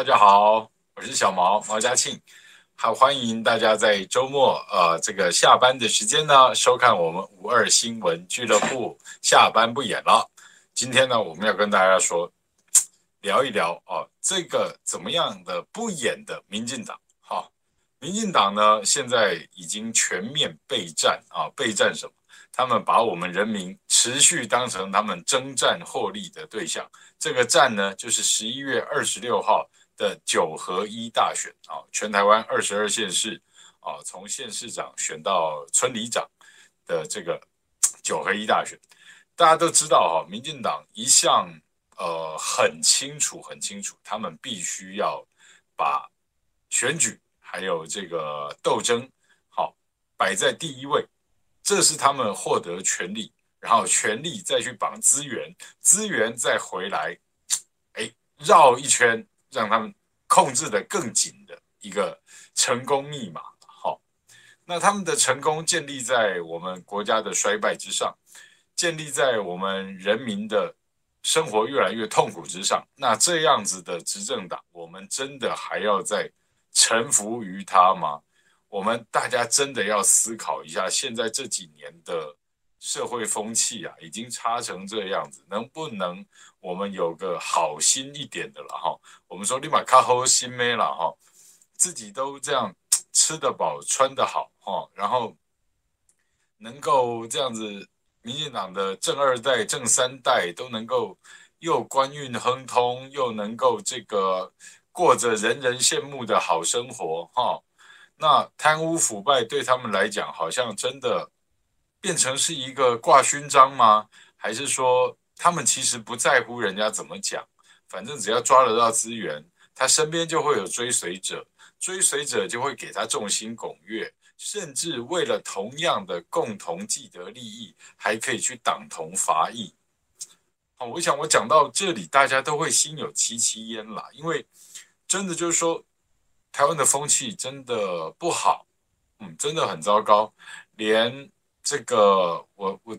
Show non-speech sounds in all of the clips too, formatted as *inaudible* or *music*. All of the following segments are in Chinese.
大家好，我是小毛毛家庆，好欢迎大家在周末呃这个下班的时间呢收看我们五二新闻俱乐部下班不演了。今天呢我们要跟大家说聊一聊啊这个怎么样的不演的民进党哈，民进党呢现在已经全面备战啊备战什么？他们把我们人民持续当成他们征战获利的对象。这个战呢，就是十一月二十六号的九合一大选啊，全台湾二十二县市啊，从县市长选到村里长的这个九合一大选。大家都知道哈，民进党一向呃很清楚很清楚，他们必须要把选举还有这个斗争好摆在第一位。这是他们获得权力，然后权力再去绑资源，资源再回来，哎，绕一圈，让他们控制得更紧的一个成功密码。好，那他们的成功建立在我们国家的衰败之上，建立在我们人民的生活越来越痛苦之上。那这样子的执政党，我们真的还要再臣服于他吗？我们大家真的要思考一下，现在这几年的社会风气啊，已经差成这样子，能不能我们有个好心一点的了哈？我们说立马卡好心没了哈，自己都这样吃得饱、穿得好哈，然后能够这样子，民进党的正二代、正三代都能够又官运亨通，又能够这个过着人人羡慕的好生活哈。那贪污腐败对他们来讲，好像真的变成是一个挂勋章吗？还是说他们其实不在乎人家怎么讲，反正只要抓得到资源，他身边就会有追随者，追随者就会给他众星拱月，甚至为了同样的共同既得利益，还可以去党同伐异。好，我想我讲到这里，大家都会心有戚戚焉啦，因为真的就是说。台湾的风气真的不好，嗯，真的很糟糕。连这个，我我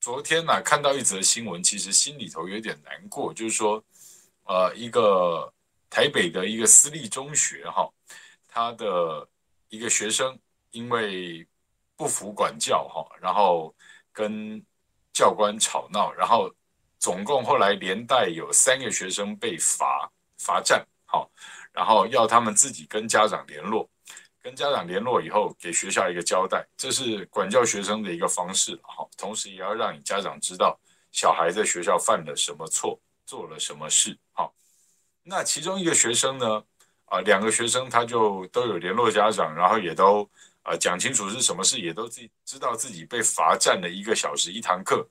昨天呢、看到一则新闻，其实心里头有点难过，就是说，呃，一个台北的一个私立中学哈，他的一个学生因为不服管教哈，然后跟教官吵闹，然后总共后来连带有三个学生被罚罚站，好。然后要他们自己跟家长联络，跟家长联络以后给学校一个交代，这是管教学生的一个方式哈。同时也要让你家长知道小孩在学校犯了什么错，做了什么事。好，那其中一个学生呢，啊，两个学生他就都有联络家长，然后也都啊讲清楚是什么事，也都自己知道自己被罚站了一个小时一堂课，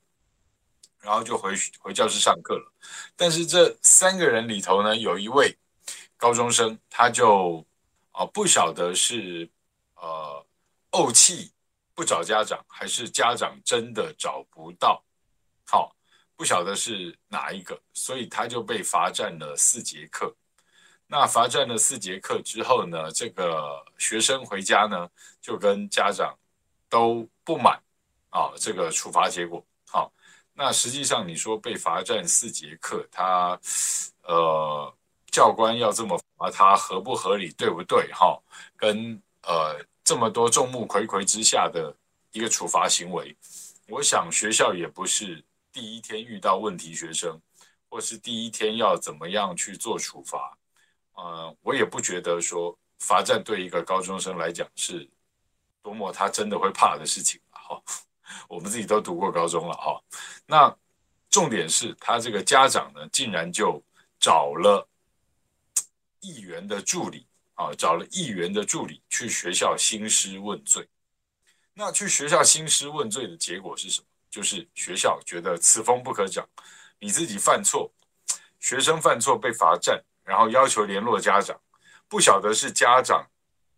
然后就回回教室上课了。但是这三个人里头呢，有一位。高中生他就啊不晓得是呃怄气不找家长，还是家长真的找不到，好不晓得是哪一个，所以他就被罚站了四节课。那罚站了四节课之后呢，这个学生回家呢就跟家长都不满啊这个处罚结果。好，那实际上你说被罚站四节课，他呃。教官要这么罚他合不合理，对不对？哈，跟呃这么多众目睽睽之下的一个处罚行为，我想学校也不是第一天遇到问题学生，或是第一天要怎么样去做处罚。呃，我也不觉得说罚站对一个高中生来讲是多么他真的会怕的事情。哈，*laughs* 我们自己都读过高中了哈。那重点是他这个家长呢，竟然就找了。议员的助理啊，找了议员的助理去学校兴师问罪。那去学校兴师问罪的结果是什么？就是学校觉得此风不可长，你自己犯错，学生犯错被罚站，然后要求联络家长，不晓得是家长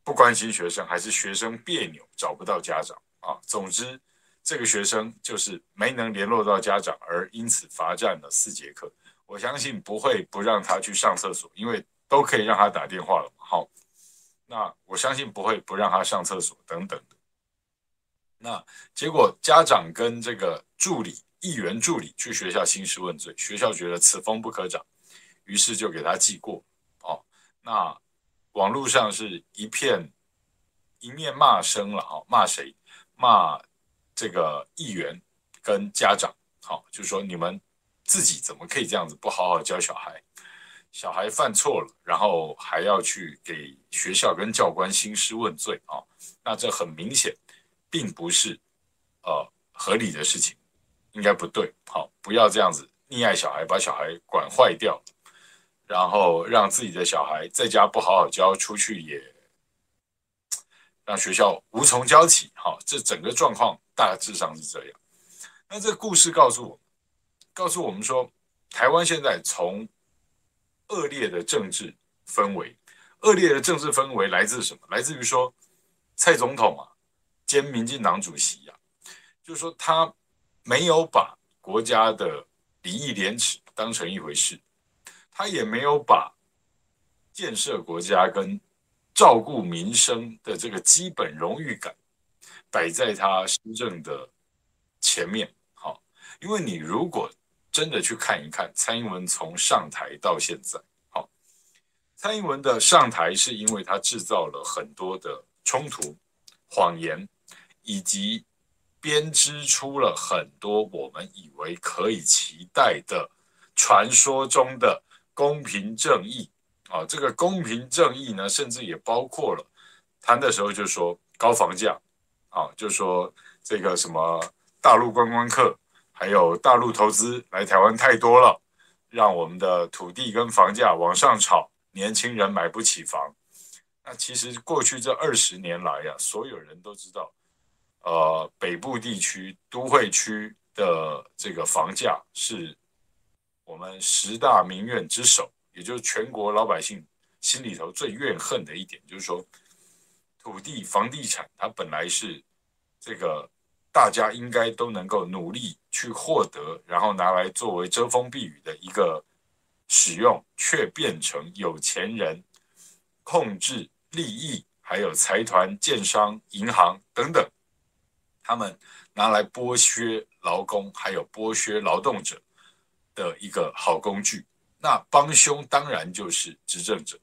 不关心学生，还是学生别扭找不到家长啊。总之，这个学生就是没能联络到家长，而因此罚站了四节课。我相信不会不让他去上厕所，因为都可以让他打电话了。好，那我相信不会不让他上厕所等等的。那结果家长跟这个助理、议员助理去学校兴师问罪，学校觉得此风不可长，于是就给他记过。哦，那网络上是一片一面骂声了。哦，骂谁？骂这个议员跟家长。好，就说你们自己怎么可以这样子不好好教小孩？小孩犯错了，然后还要去给学校跟教官兴师问罪啊？那这很明显。并不是，呃，合理的事情，应该不对。好，不要这样子溺爱小孩，把小孩管坏掉，然后让自己的小孩在家不好好教，出去也让学校无从教起。好，这整个状况大致上是这样。那这故事告诉我，告诉我们说，台湾现在从恶劣的政治氛围，恶劣的政治氛围来自什么？来自于说蔡总统啊。兼民进党主席呀、啊，就是说他没有把国家的礼义廉耻当成一回事，他也没有把建设国家跟照顾民生的这个基本荣誉感摆在他施政的前面。好，因为你如果真的去看一看蔡英文从上台到现在，好，蔡英文的上台是因为他制造了很多的冲突、谎言。以及编织出了很多我们以为可以期待的传说中的公平正义啊，这个公平正义呢，甚至也包括了谈的时候就说高房价啊，就说这个什么大陆观光客还有大陆投资来台湾太多了，让我们的土地跟房价往上炒，年轻人买不起房。那其实过去这二十年来呀，所有人都知道。呃，北部地区都会区的这个房价是我们十大民怨之首，也就是全国老百姓心里头最怨恨的一点，就是说土地、房地产它本来是这个大家应该都能够努力去获得，然后拿来作为遮风避雨的一个使用，却变成有钱人控制利益，还有财团、建商、银行等等。他们拿来剥削劳工，还有剥削劳动者的一个好工具。那帮凶当然就是执政者。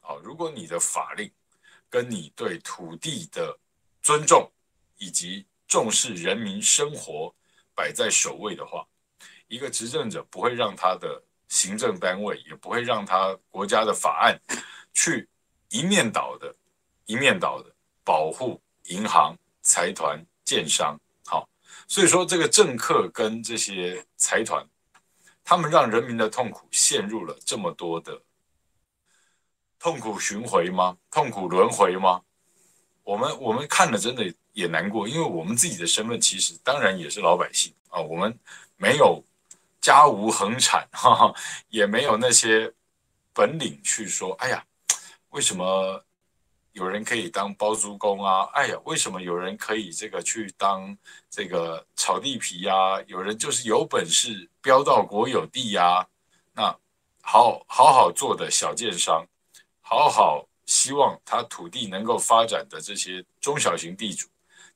好，如果你的法令跟你对土地的尊重以及重视人民生活摆在首位的话，一个执政者不会让他的行政单位，也不会让他国家的法案去一面倒的、一面倒的保护银行、财团。建商好，所以说这个政客跟这些财团，他们让人民的痛苦陷入了这么多的痛苦循环吗？痛苦轮回吗？我们我们看了真的也难过，因为我们自己的身份其实当然也是老百姓啊，我们没有家无恒产，*laughs* 哈哈，也没有那些本领去说，哎呀，为什么？有人可以当包租公啊，哎呀，为什么有人可以这个去当这个炒地皮呀？有人就是有本事标到国有地呀。那好好好做的小建商，好好希望他土地能够发展的这些中小型地主，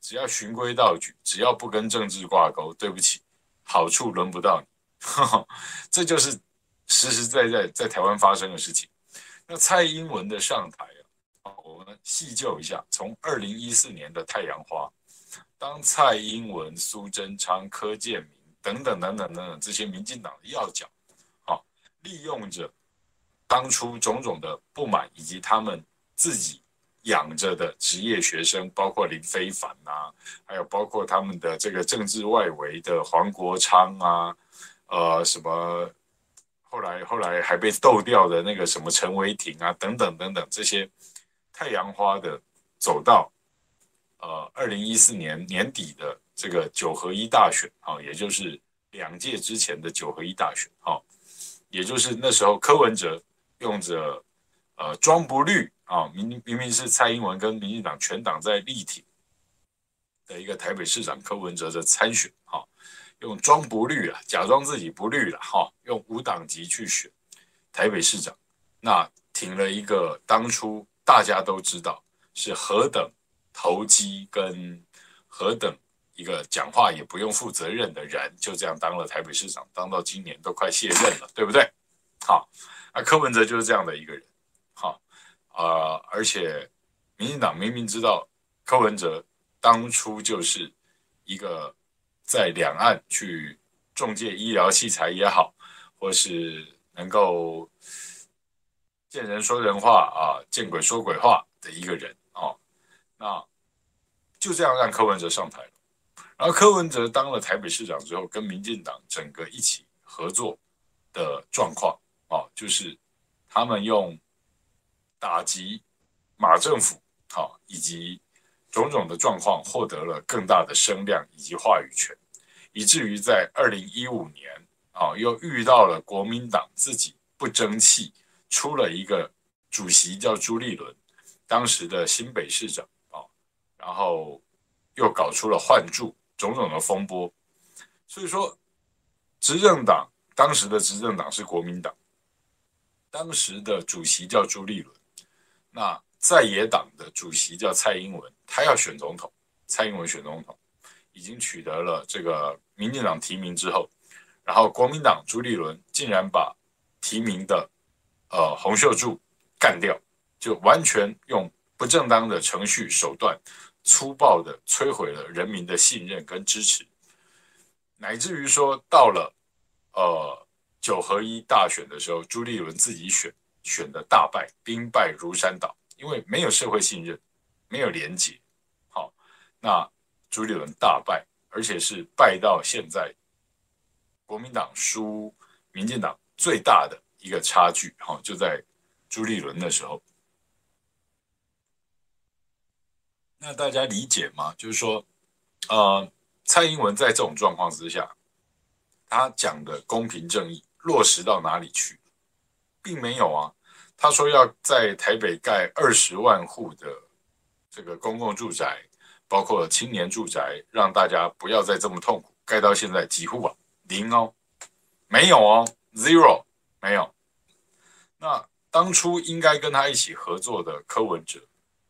只要循规蹈矩，只要不跟政治挂钩，对不起，好处轮不到你。呵呵，这就是实实在在在台湾发生的事情。那蔡英文的上台啊。我们细究一下，从二零一四年的太阳花，当蔡英文、苏贞昌、柯建铭等等等等等等这些民进党的要角，啊，利用着当初种种的不满，以及他们自己养着的职业学生，包括林非凡啊，还有包括他们的这个政治外围的黄国昌啊，呃，什么后来后来还被斗掉的那个什么陈为廷啊，等等等等这些太阳花的走到呃二零一四年年底的这个九合一大选啊，也就是两届之前的九合一大选啊，也就是那时候柯文哲用着呃装不绿啊，明明明是蔡英文跟民进党全党在力挺的一个台北市长柯文哲的参选啊。用装不绿啊，假装自己不绿了哈，用无党籍去选台北市长，那挺了一个当初大家都知道是何等投机跟何等一个讲话也不用负责任的人，就这样当了台北市长，当到今年都快卸任了，对不对？好，那柯文哲就是这样的一个人，啊，而且民进党明明知道柯文哲当初就是一个。在两岸去中介医疗器材也好，或是能够见人说人话啊，见鬼说鬼话的一个人啊，那就这样让柯文哲上台了。然后柯文哲当了台北市长之后，跟民进党整个一起合作的状况啊，就是他们用打击马政府啊，以及。种种的状况获得了更大的声量以及话语权，以至于在二零一五年啊，又遇到了国民党自己不争气，出了一个主席叫朱立伦，当时的新北市长啊，然后又搞出了换柱种种的风波，所以说，执政党当时的执政党是国民党，当时的主席叫朱立伦，那。在野党的主席叫蔡英文，他要选总统。蔡英文选总统，已经取得了这个民进党提名之后，然后国民党朱立伦竟然把提名的呃洪秀柱干掉，就完全用不正当的程序手段，粗暴的摧毁了人民的信任跟支持，乃至于说到了呃九合一大选的时候，朱立伦自己选选的大败，兵败如山倒。因为没有社会信任，没有廉洁，好，那朱立伦大败，而且是败到现在国民党输民进党最大的一个差距，好，就在朱立伦的时候。那大家理解吗？就是说，呃，蔡英文在这种状况之下，他讲的公平正义落实到哪里去？并没有啊。他说要在台北盖二十万户的这个公共住宅，包括青年住宅，让大家不要再这么痛苦。盖到现在几户啊？零哦，没有哦，zero 没有。那当初应该跟他一起合作的柯文哲，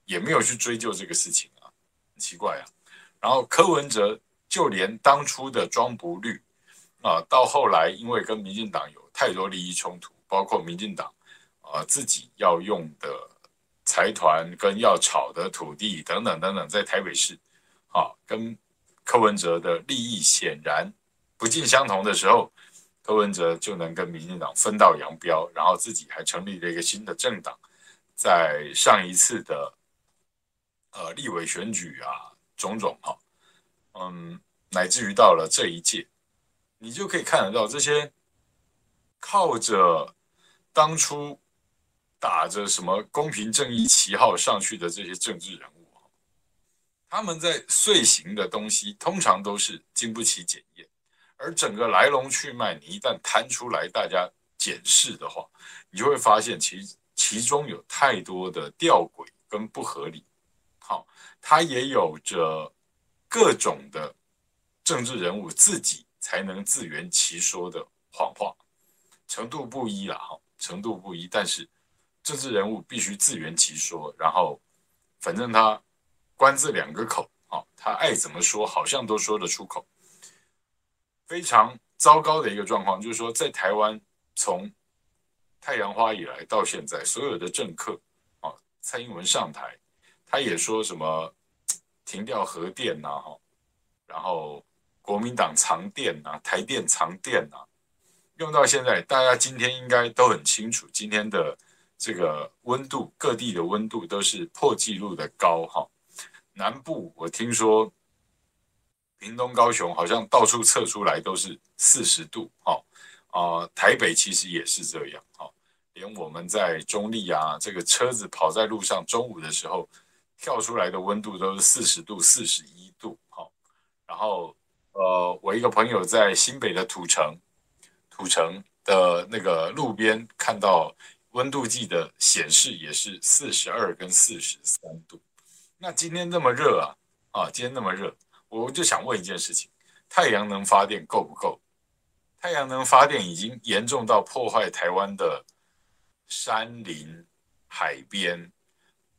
也没有去追究这个事情啊，很奇怪啊。然后柯文哲就连当初的装不绿啊，到后来因为跟民进党有太多利益冲突，包括民进党。啊，自己要用的财团跟要炒的土地等等等等，在台北市，啊，跟柯文哲的利益显然不尽相同的时候，柯文哲就能跟民进党分道扬镳，然后自己还成立了一个新的政党，在上一次的呃立委选举啊，种种哈，嗯，乃至于到了这一届，你就可以看得到这些靠着当初。打着什么公平正义旗号上去的这些政治人物，他们在遂行的东西通常都是经不起检验，而整个来龙去脉，你一旦摊出来，大家检视的话，你就会发现其其中有太多的吊诡跟不合理。好，他也有着各种的政治人物自己才能自圆其说的谎话，程度不一啦，哈，程度不一，但是。政治人物必须自圆其说，然后反正他官字两个口啊，他爱怎么说好像都说得出口。非常糟糕的一个状况就是说，在台湾从太阳花以来到现在，所有的政客啊，蔡英文上台，他也说什么停掉核电呐，哈，然后国民党藏电呐，台电藏电呐，用到现在，大家今天应该都很清楚今天的。这个温度，各地的温度都是破纪录的高哈。南部我听说，屏东、高雄好像到处测出来都是四十度哈。啊、台北其实也是这样啊。连我们在中立啊，这个车子跑在路上，中午的时候跳出来的温度都是四十度、四十一度。好，然后呃，我一个朋友在新北的土城，土城的那个路边看到温度计的显示也是四十二跟四十三度。那今天那么热啊，啊，今天那么热，我就想问一件事情：太阳能发电够不够？太阳能发电已经严重到破坏台湾的。山林、海边，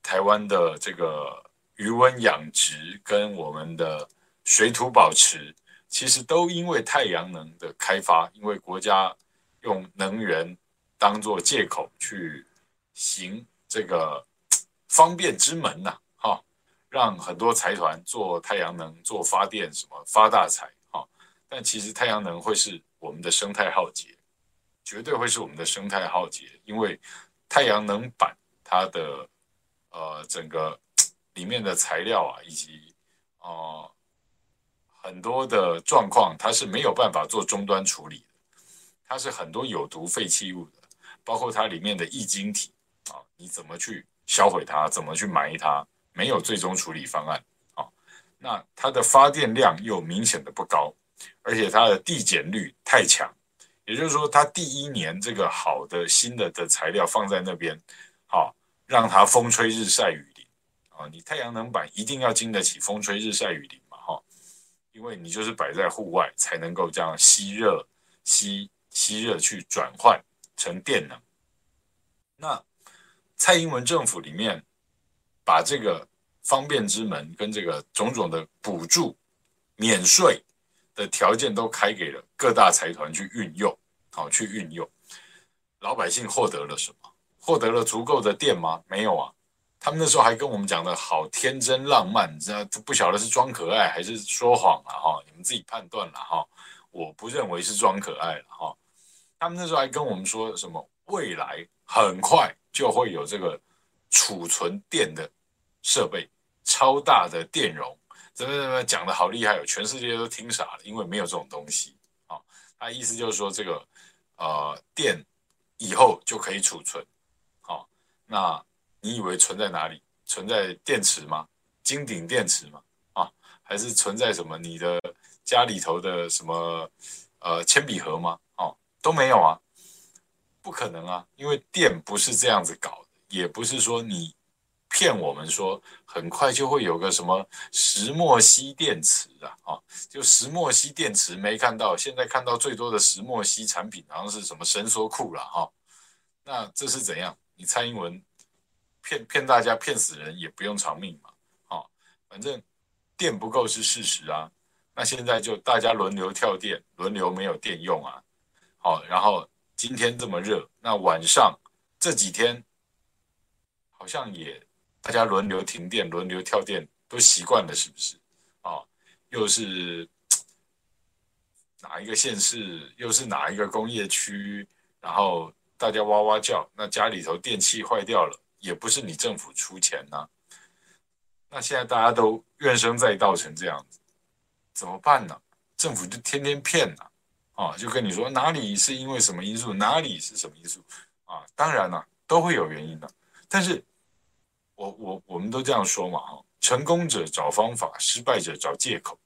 台湾的这个鱼温养殖跟我们的水土保持，其实都因为太阳能的开发，因为国家用能源当做借口去行这个方便之门呐，哈，让很多财团做太阳能、做发电什么发大财，哈，但其实太阳能会是我们的生态浩劫。绝对会是我们的生态浩劫，因为太阳能板它的呃整个里面的材料啊，以及呃很多的状况，它是没有办法做终端处理的，它是很多有毒废弃物的，包括它里面的易晶体啊，你怎么去销毁它，怎么去埋它，没有最终处理方案啊，那它的发电量又明显的不高，而且它的递减率太强。也就是说，它第一年这个好的新的的材料放在那边，好让它风吹日晒雨淋啊！你太阳能板一定要经得起风吹日晒雨淋，因为你就是摆在户外才能够这样吸热、吸吸热去转换成电能。那蔡英文政府里面把这个方便之门跟这个种种的补助、免税。的条件都开给了各大财团去运用，好去运用，老百姓获得了什么？获得了足够的电吗？没有啊！他们那时候还跟我们讲的好天真浪漫，你知道不晓得是装可爱还是说谎了哈，你们自己判断了哈。我不认为是装可爱了哈。他们那时候还跟我们说什么？未来很快就会有这个储存电的设备，超大的电容。怎么怎么讲的好厉害哦！全世界都听傻了，因为没有这种东西啊。他意思就是说，这个呃电以后就可以储存，好，那你以为存在哪里？存在电池吗？金顶电池吗？啊，还是存在什么你的家里头的什么呃铅笔盒吗？哦，都没有啊，不可能啊，因为电不是这样子搞的，也不是说你。骗我们说很快就会有个什么石墨烯电池啊，啊，就石墨烯电池没看到，现在看到最多的石墨烯产品好像是什么伸缩裤了哈。那这是怎样？你蔡英文骗骗大家骗死人也不用偿命嘛，啊，反正电不够是事实啊。那现在就大家轮流跳电，轮流没有电用啊。好，然后今天这么热，那晚上这几天好像也。大家轮流停电，轮流跳电，都习惯了，是不是？啊，又是哪一个县市？又是哪一个工业区？然后大家哇哇叫，那家里头电器坏掉了，也不是你政府出钱呐、那现在大家都怨声载道成这样子，怎么办呢？政府就天天骗呐，啊，就跟你说哪里是因为什么因素，哪里是什么因素啊？当然了，都会有原因的，但是。我我我们都这样说嘛哈，成功者找方法，失败者找借口。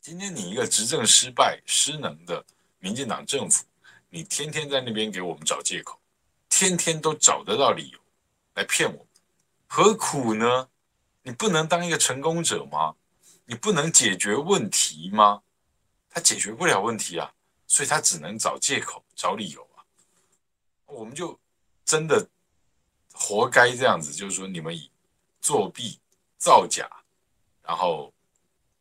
今天你一个执政失败失能的民进党政府，你天天在那边给我们找借口，天天都找得到理由来骗我，何苦呢？你不能当一个成功者吗？你不能解决问题吗？他解决不了问题啊，所以他只能找借口找理由啊。我们就真的。活该这样子，就是说你们以作弊、造假，然后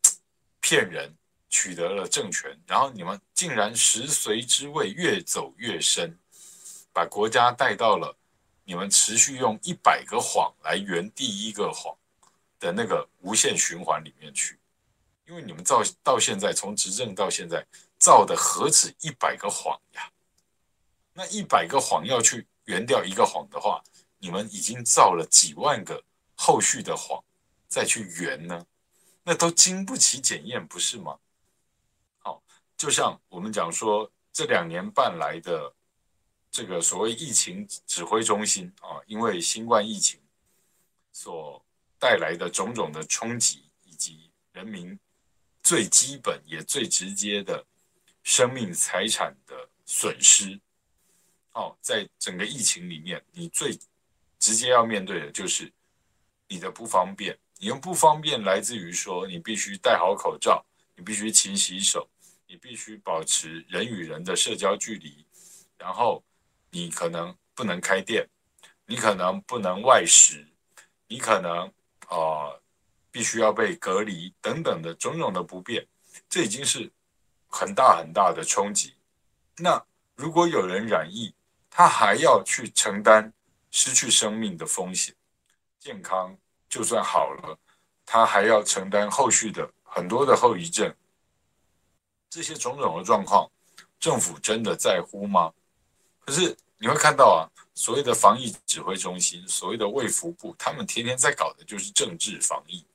*tsk* 骗人取得了政权，然后你们竟然食髓知味，越走越深，把国家带到了你们持续用一百个谎来圆第一个谎的那个无限循环里面去。因为你们造到现在，从执政到现在造的何止一百个谎呀？那一百个谎要去圆掉一个谎的话，你们已经造了几万个后续的谎，再去圆呢？那都经不起检验，不是吗？好，就像我们讲说，这两年半来的这个所谓疫情指挥中心啊，因为新冠疫情所带来的种种的冲击，以及人民最基本也最直接的生命财产的损失，哦，在整个疫情里面，你最直接要面对的就是你的不方便。你用不方便来自于说，你必须戴好口罩，你必须勤洗手，你必须保持人与人的社交距离，然后你可能不能开店，你可能不能外食，你可能啊、必须要被隔离等等的种种的不便，这已经是很大很大的冲击。那如果有人染疫，他还要去承担失去生命的风险，健康。就算好了，他还要承担后续的很多的后遗症。这些种种的状况，政府真的在乎吗？可是你会看到啊，所谓的防疫指挥中心，所谓的卫福部，他们天天在搞的就是政治防疫，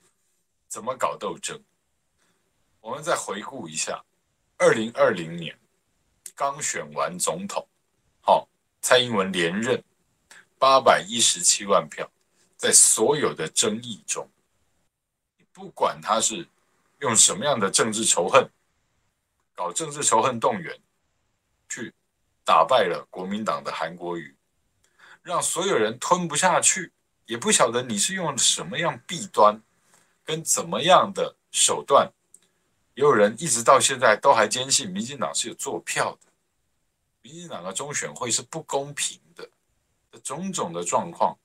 怎么搞斗争？我们再回顾一下，二零二零年刚选完总统，好，蔡英文连任，八百一十七万票。在所有的争议中，不管他是用什么样的政治仇恨，搞政治仇恨动员，去打败了国民党的韩国瑜，让所有人吞不下去，也不晓得你是用什么样弊端，跟怎么样的手段，也有人一直到现在都还坚信民进党是有做票的，民进党的中选会是不公平的，的种种的状况。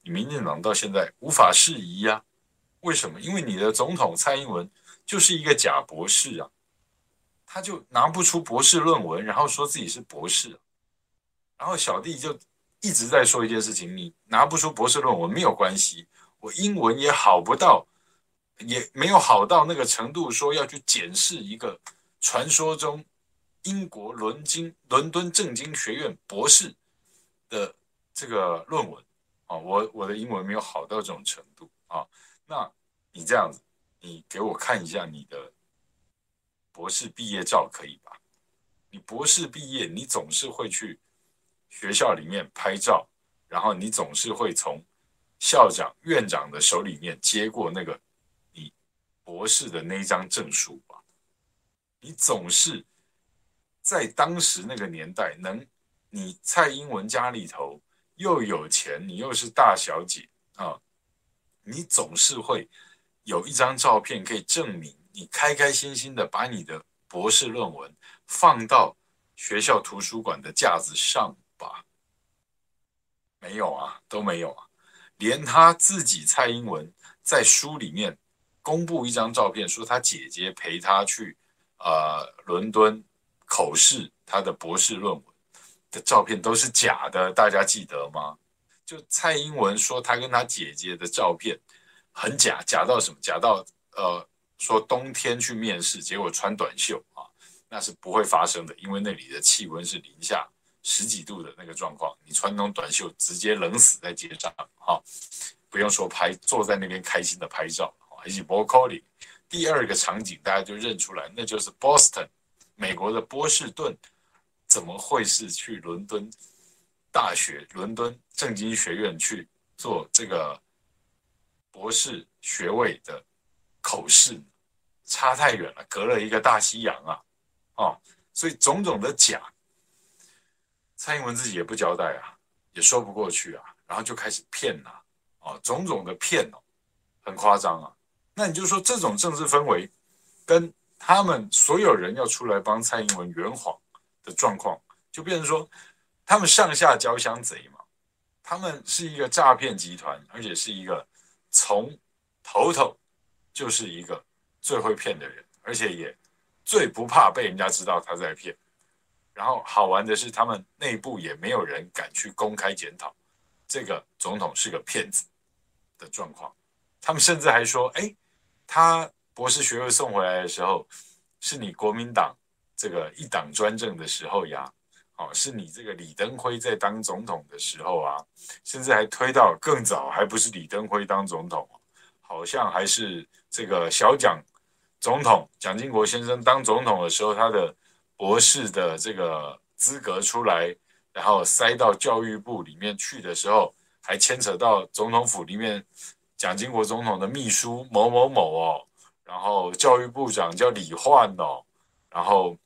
你民进党到现在无法释疑呀？为什么？因为你的总统蔡英文就是一个假博士啊，他就拿不出博士论文，然后说自己是博士，然后小弟就一直在说一件事情：你拿不出博士论文没有关系，我英文也好不到，也没有好到那个程度，说要去检视一个传说中英国伦经伦敦政经学院博士的这个论文。啊，我我的英文没有好到这种程度啊。那你这样子，你给我看一下你的博士毕业照可以吧？你博士毕业，你总是会去学校里面拍照，然后你总是会从校长、院长的手里面接过那个你博士的那张证书吧？你总是在当时那个年代，能你蔡英文家里头。又有钱，你又是大小姐啊！你总是会有一张照片可以证明你开开心心的把你的博士论文放到学校图书馆的架子上吧？没有啊，都没有啊！连他自己蔡英文在书里面公布一张照片，说他姐姐陪他去呃伦敦口试他的博士论文。的照片都是假的，大家记得吗？就蔡英文说他跟他姐姐的照片很假，假到什么？假到呃，说冬天去面试，结果穿短袖啊，那是不会发生的，因为那里的气温是零下十几度的那个状况，你穿那种短袖直接冷死在街上哈，不用说拍，坐在那边开心的拍照，还是 Bocoli。第二个场景大家就认出来，那就是 Boston，美国的波士顿。怎么会是去伦敦大学、伦敦政经学院去做这个博士学位的口试？差太远了，隔了一个大西洋啊！哦，所以种种的假，蔡英文自己也不交代啊，也说不过去啊，然后就开始骗呐，哦，种种的骗哦，很夸张啊。那你就说这种政治氛围，跟他们所有人要出来帮蔡英文圆谎。的状况就变成说，他们上下交相贼嘛，他们是一个诈骗集团，而且是一个从头头就是一个最会骗的人，而且也最不怕被人家知道他在骗。然后好玩的是，他们内部也没有人敢去公开检讨这个总统是个骗子的状况。他们甚至还说：“哎，他博士学位送回来的时候，是你国民党。”这个一党专政的时候呀，哦，是你这个李登辉在当总统的时候啊，甚至还推到更早，还不是李登辉当总统，好像还是这个小蒋总统蒋经国先生当总统的时候，他的博士的这个资格出来，然后塞到教育部里面去的时候，还牵扯到总统府里面蒋经国总统的秘书某某某哦，然后教育部长叫李焕哦，然后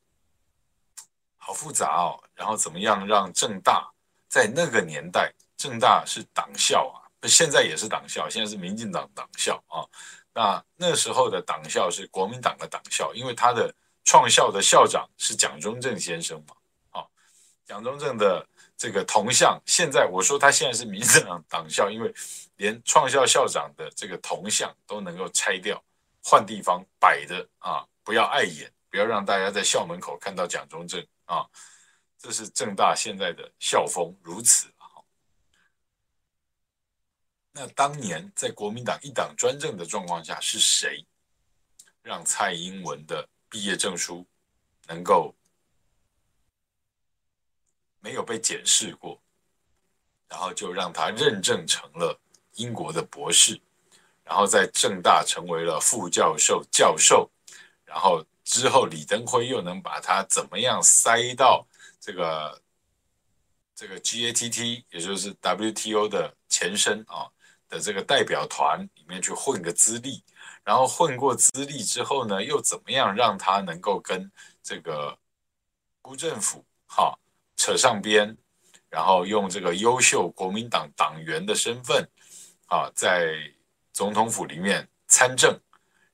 好复杂哦，然后怎么样让正大在那个年代，正大是党校啊，现在也是党校，现在是民进党党校啊。那那时候的党校是国民党的党校，因为他的创校的校长是蒋中正先生嘛。啊，蒋中正的这个铜像，现在我说他现在是民进党党校，因为连创校校长的这个铜像都能够拆掉，换地方摆的啊，不要碍眼，不要让大家在校门口看到蒋中正啊。这是政大现在的校风如此。那当年在国民党一党专政的状况下，是谁让蔡英文的毕业证书能够没有被检视过，然后就让他认证成了英国的博士，然后在政大成为了副教授、教授，然后之后李登辉又能把他怎么样塞到这个这个 GATT，也就是 WTO 的前身啊？的这个代表团里面去混个资历，然后混过资历之后呢，又怎么样让他能够跟这个辜政府哈扯上边，然后用这个优秀国民党党员的身份啊，在总统府里面参政，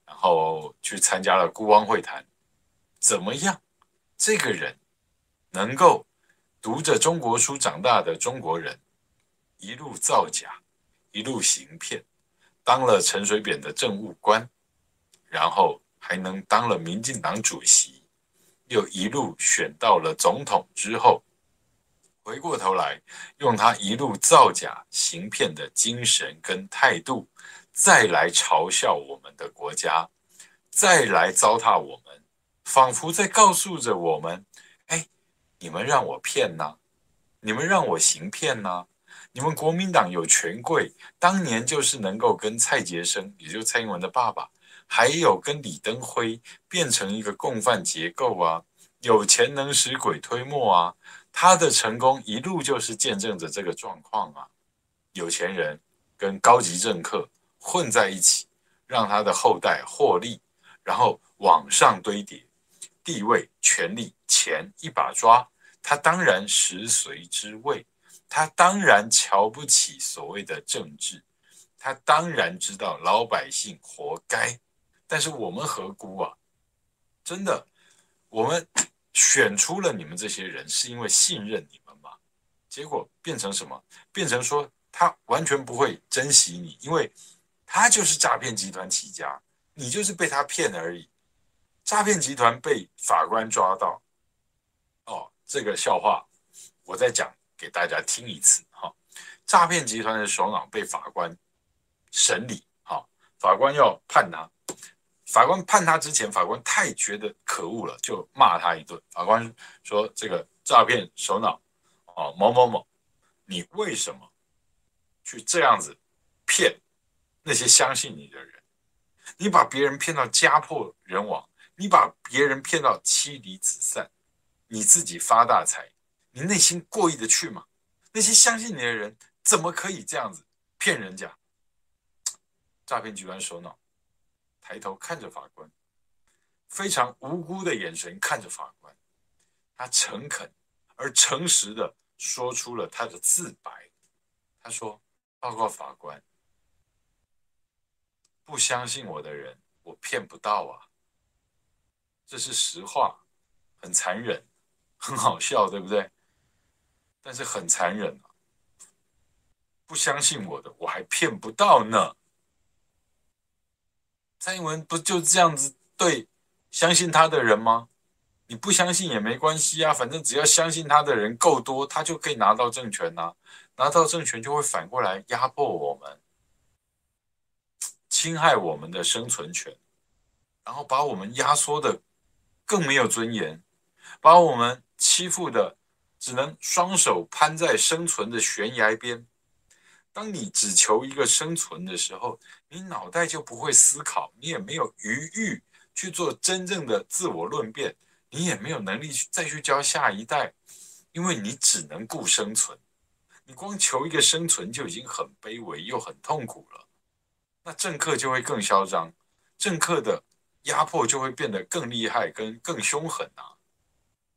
然后去参加了孤汪会谈，怎么样？这个人能够读着中国书长大的中国人，一路造假。一路行骗，当了陈水扁的政务官，然后还能当了民进党主席，又一路选到了总统之后，回过头来用他一路造假行骗的精神跟态度，再来嘲笑我们的国家，再来糟蹋我们，仿佛在告诉着我们：哎，你们让我骗呐，你们让我行骗呐。你们国民党有权贵，当年就是能够跟蔡杰生，也就是蔡英文的爸爸，还有跟李登辉变成一个共犯结构啊，有钱能使鬼推磨啊，他的成功一路就是见证着这个状况啊，有钱人跟高级政客混在一起，让他的后代获利，然后往上堆叠，地位、权力、钱一把抓，他当然食髓知味。他当然瞧不起所谓的政治，他当然知道老百姓活该，但是我们何辜啊？真的，我们选出了你们这些人，是因为信任你们吗？结果变成什么？变成说他完全不会珍惜你，因为他就是诈骗集团起家，你就是被他骗而已。诈骗集团被法官抓到，哦，这个笑话我在讲。给大家听一次哈，诈骗集团的首脑被法官审理，哈，法官要判他，法官判他之前，法官太觉得可恶了，就骂他一顿。法官说：“这个诈骗首脑，哦，某某某，你为什么去这样子骗那些相信你的人？你把别人骗到家破人亡，你把别人骗到妻离子散，你自己发大财。”你内心过意的去吗？那些相信你的人怎么可以这样子骗人家？诈骗集团首脑抬头看着法官，非常无辜的眼神看着法官，他诚恳而诚实的说出了他的自白。他说：“报告法官，不相信我的人，我骗不到啊，这是实话，很残忍，很好笑，对不对？”但是很残忍啊！不相信我的，我还骗不到呢。蔡英文不就这样子对相信他的人吗？你不相信也没关系啊，反正只要相信他的人够多，他就可以拿到政权呐。拿到政权就会反过来压迫我们，侵害我们的生存权，然后把我们压缩的更没有尊严，把我们欺负的。只能双手攀在生存的悬崖边。当你只求一个生存的时候，你脑袋就不会思考，你也没有余裕去做真正的自我论辩，你也没有能力去再去教下一代，因为你只能顾生存。你光求一个生存就已经很卑微又很痛苦了，那政客就会更嚣张，政客的压迫就会变得更厉害跟更凶狠啊。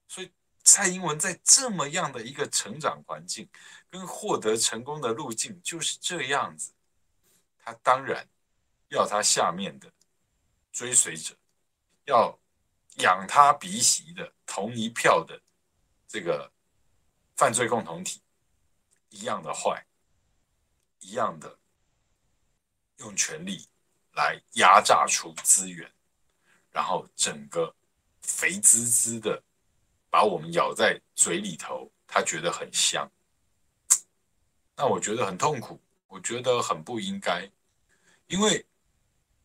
所以蔡英文在这么样的一个成长环境跟获得成功的路径就是这样子，他当然要他下面的追随者要养他鼻息的同一票的这个犯罪共同体。一样的坏，一样的用权力来压榨出资源，然后整个肥滋滋的把我们咬在嘴里头，他觉得很香。那我觉得很痛苦，我觉得很不应该，因为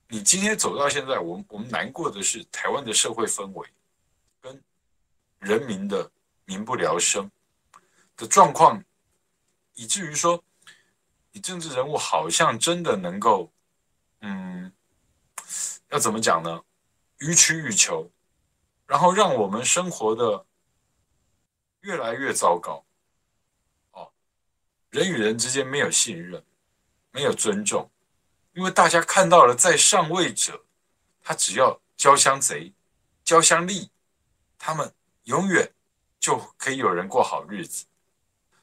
你今天走到现在，我们我们难过的是台湾的社会氛围跟人民的民不聊生的状况。以至于说，你政治人物好像真的能够，嗯，要怎么讲呢？予取予求，然后让我们生活的越来越糟糕。哦，人与人之间没有信任，没有尊重，因为大家看到了在上位者，他只要交相贼、交相利，他们永远就可以有人过好日子。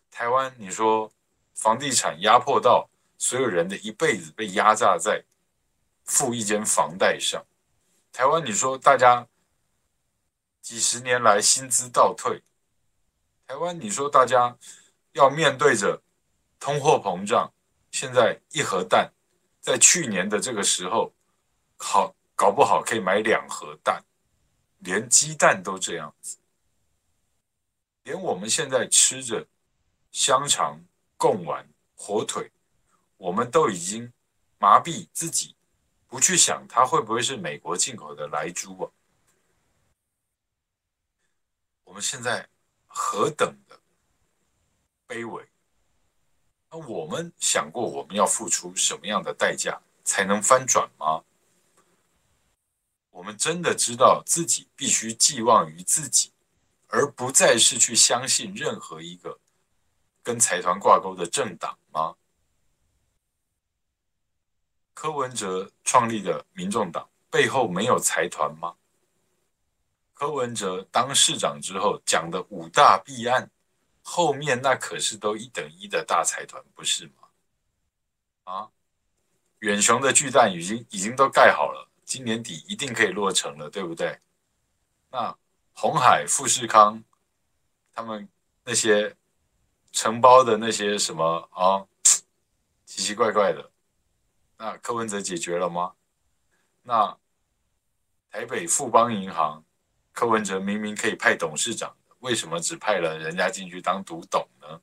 台湾，你说房地产压迫到所有人的一辈子被压榨在付一间房贷上。台湾，你说大家几十年来薪资倒退。台湾，你说大家要面对着通货膨胀，现在一盒蛋在去年的这个时候，好搞不好可以买两盒蛋，连鸡蛋都这样子，连我们现在吃着。香肠、贡丸、火腿，我们都已经麻痹自己，不去想它会不会是美国进口的莱猪啊？我们现在何等的卑微？那我们想过我们要付出什么样的代价才能翻转吗？我们真的知道自己必须寄望于自己，而不再是去相信任何一个。跟财团挂钩的政党吗？柯文哲创立的民众党背后没有财团吗？柯文哲当市长之后讲的五大弊案，后面那可是都一等一的大财团，不是吗？啊，远雄的巨蛋已经已经都盖好了，今年底一定可以落成了，对不对？那红海、富士康他们那些。承包的那些什么啊，奇奇怪怪的，那柯文哲解决了吗？那台北富邦银行，柯文哲明明可以派董事长，为什么只派了人家进去当独董呢？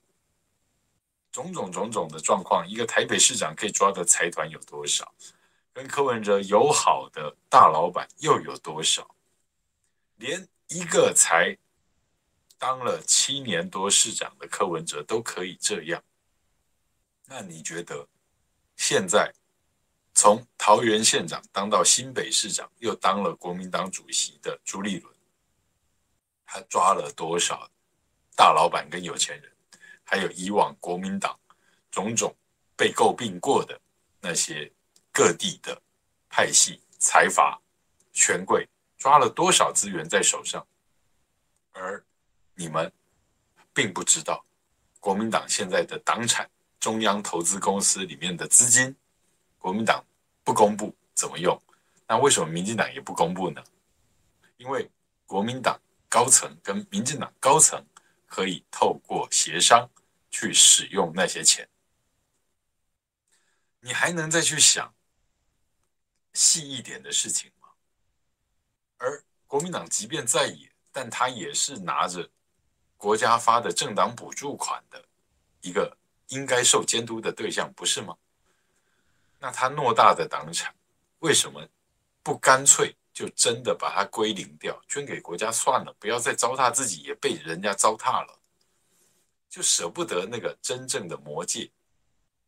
种种种种的状况，一个台北市长可以抓的财团有多少？跟柯文哲友好的大老板又有多少？连一个才。当了七年多市长的柯文哲都可以这样，那你觉得现在从桃园县长当到新北市长，又当了国民党主席的朱立伦，他抓了多少大老板跟有钱人，还有以往国民党种种被诟病过的那些各地的派系财阀权贵，抓了多少资源在手上，而。你们并不知道，国民党现在的党产中央投资公司里面的资金，国民党不公布怎么用？那为什么民进党也不公布呢？因为国民党高层跟民进党高层可以透过协商去使用那些钱。你还能再去想细一点的事情吗？而国民党即便在野，但他也是拿着。国家发的政党补助款的一个应该受监督的对象，不是吗？那他偌大的党产，为什么不干脆就真的把它归零掉，捐给国家算了，不要再糟蹋自己，也被人家糟蹋了，就舍不得那个真正的魔戒，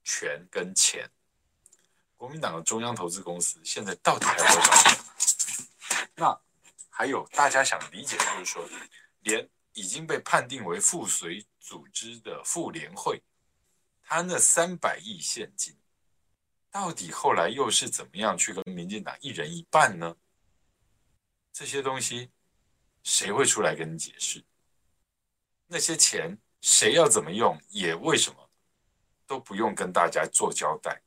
权跟钱。国民党的中央投资公司现在到底还有多少？那还有大家想理解，就是说，连已经被判定为附随组织的妇联会，他那三百亿现金，到底后来又是怎么样去跟民进党一人一半呢？这些东西谁会出来跟你解释？那些钱谁要怎么用，也为什么都不用跟大家做交代？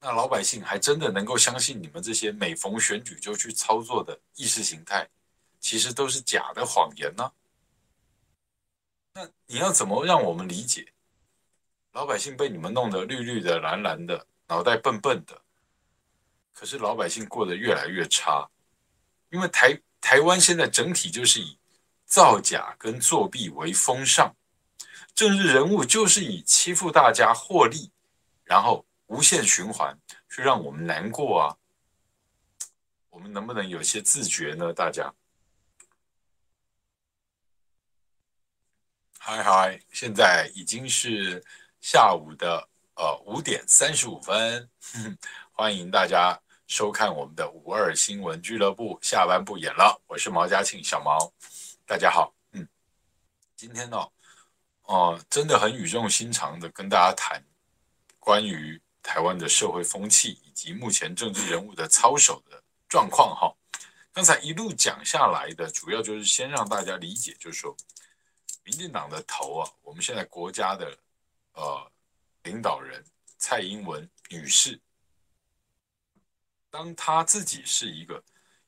那老百姓还真的能够相信你们这些每逢选举就去操作的意识形态，其实都是假的谎言呢？那你要怎么让我们理解？老百姓被你们弄得绿绿的、蓝蓝的，脑袋笨笨的，可是老百姓过得越来越差，因为台台湾现在整体就是以造假跟作弊为风尚，政治人物就是以欺负大家获利，然后。无限循环，去让我们难过啊！我们能不能有些自觉呢？大家，嗨嗨，现在已经是下午的呃五点三十五分，*laughs* 欢迎大家收看我们的五二新闻俱乐部，下班不演了，我是毛嘉庆小毛，大家好，嗯，今天呢，哦、真的很语重心长的跟大家谈关于。台湾的社会风气以及目前政治人物的操守的状况，哈，刚才一路讲下来的，主要就是先让大家理解，就是说，民进党的头啊，我们现在国家的呃领导人蔡英文女士，当他自己是一个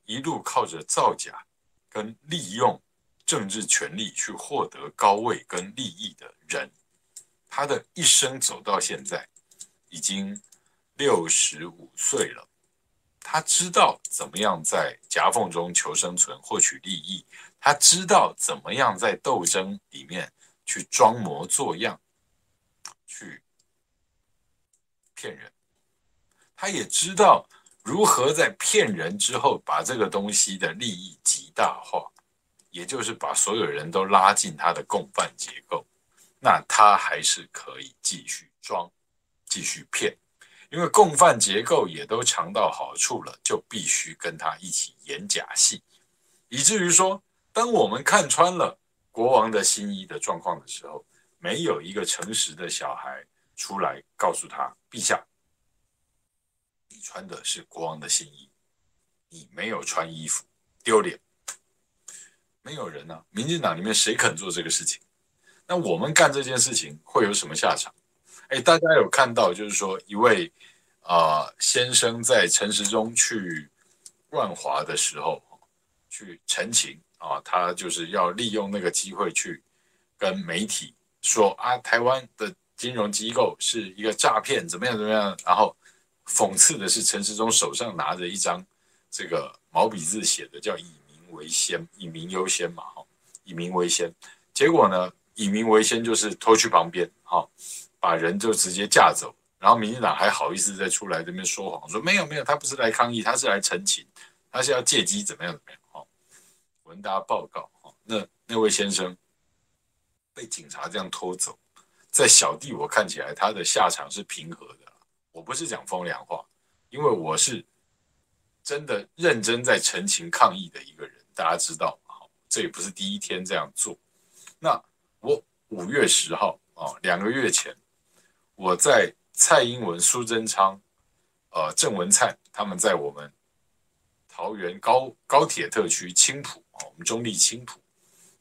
一路靠着造假跟利用政治权力去获得高位跟利益的人，他的一生走到现在。已经六十五岁了，他知道怎么样在夹缝中求生存、获取利益，他知道怎么样在斗争里面去装模作样、去骗人，他也知道如何在骗人之后把这个东西的利益极大化，也就是把所有人都拉进他的共犯结构，那他还是可以继续装。继续骗，因为共犯结构也都尝到好处了，就必须跟他一起演假戏，以至于说，当我们看穿了国王的新衣的状况的时候，没有一个诚实的小孩出来告诉他：“陛下，你穿的是国王的新衣，你没有穿衣服，丢脸。”没有人呢、啊，民进党里面谁肯做这个事情？那我们干这件事情会有什么下场？哎，大家有看到，就是说一位啊、先生在陈时中去万华的时候，去陈情啊，他就是要利用那个机会去跟媒体说啊，台湾的金融机构是一个诈骗，怎么样怎么样。然后讽刺的是，陈时中手上拿着一张这个毛笔字写的叫“以民为先，以民优先”嘛，哈，“以民为先”。结果呢，“以民为先”就是拖去旁边，哈。把人就直接架走，然后民进党还好意思再出来这边说谎，说没有没有，他不是来抗议，他是来澄清，他是要借机怎么样怎么样。哈，文达报告，哈，那那位先生被警察这样拖走，在小弟我看起来他的下场是平和的，我不是讲风凉话，因为我是真的认真在陈情抗议的一个人，大家知道，好，这也不是第一天这样做。那我五月十号啊，两个月前。我在蔡英文、苏贞昌、呃郑文灿他们在我们桃园高高铁特区青埔啊，我们中立青埔